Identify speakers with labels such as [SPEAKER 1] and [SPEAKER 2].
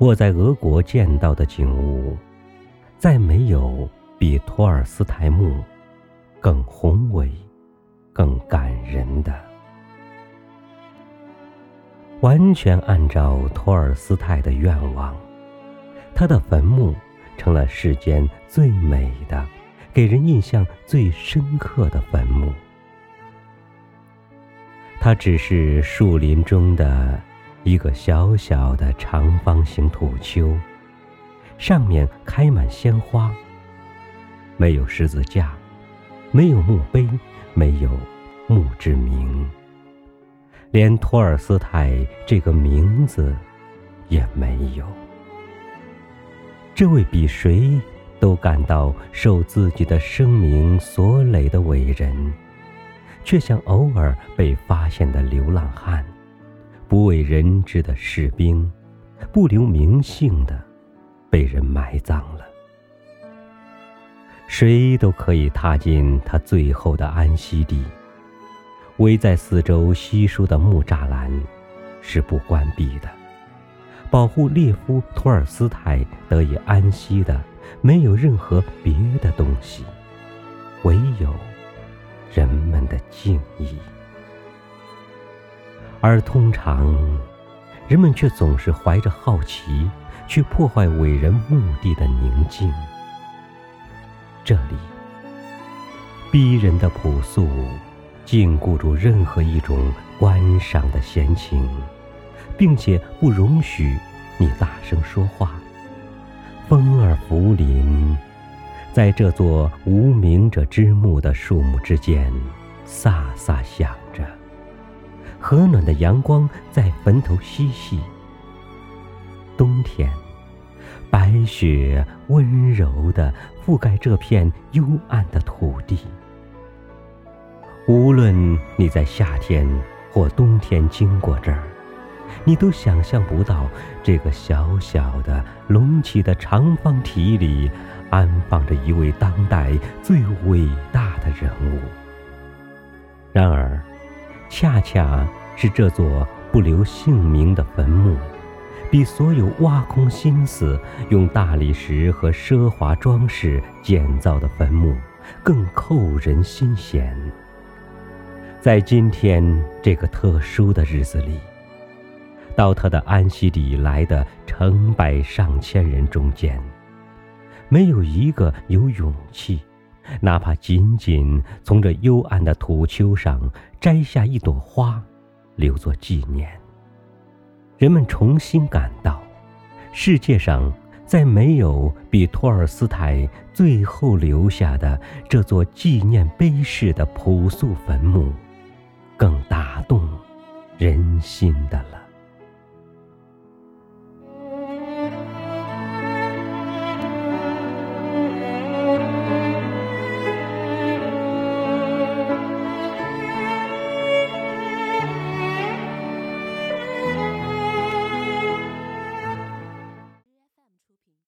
[SPEAKER 1] 我在俄国见到的景物，再没有比托尔斯泰墓更宏伟、更感人的。完全按照托尔斯泰的愿望，他的坟墓成了世间最美的、给人印象最深刻的坟墓。它只是树林中的一个小小的长方形土丘，上面开满鲜花。没有十字架，没有墓碑，没有墓志铭，连托尔斯泰这个名字也没有。这位比谁都感到受自己的生命所累的伟人。却像偶尔被发现的流浪汉，不为人知的士兵，不留名姓的，被人埋葬了。谁都可以踏进他最后的安息地。围在四周稀疏的木栅栏，是不关闭的。保护列夫·托尔斯泰得以安息的，没有任何别的东西，唯有。人们的敬，而通常，人们却总是怀着好奇，去破坏伟人墓地的宁静。这里，逼人的朴素，禁锢住任何一种观赏的闲情，并且不容许你大声说话。风儿拂林。在这座无名者之墓的树木之间，飒飒响。和暖的阳光在坟头嬉戏。冬天，白雪温柔地覆盖这片幽暗的土地。无论你在夏天或冬天经过这儿，你都想象不到这个小小的隆起的长方体里。安放着一位当代最伟大的人物。然而，恰恰是这座不留姓名的坟墓，比所有挖空心思用大理石和奢华装饰建造的坟墓更扣人心弦。在今天这个特殊的日子里，到他的安息地来的成百上千人中间。没有一个有勇气，哪怕仅仅从这幽暗的土丘上摘下一朵花，留作纪念。人们重新感到，世界上再没有比托尔斯泰最后留下的这座纪念碑式的朴素坟墓，更打动人心的了。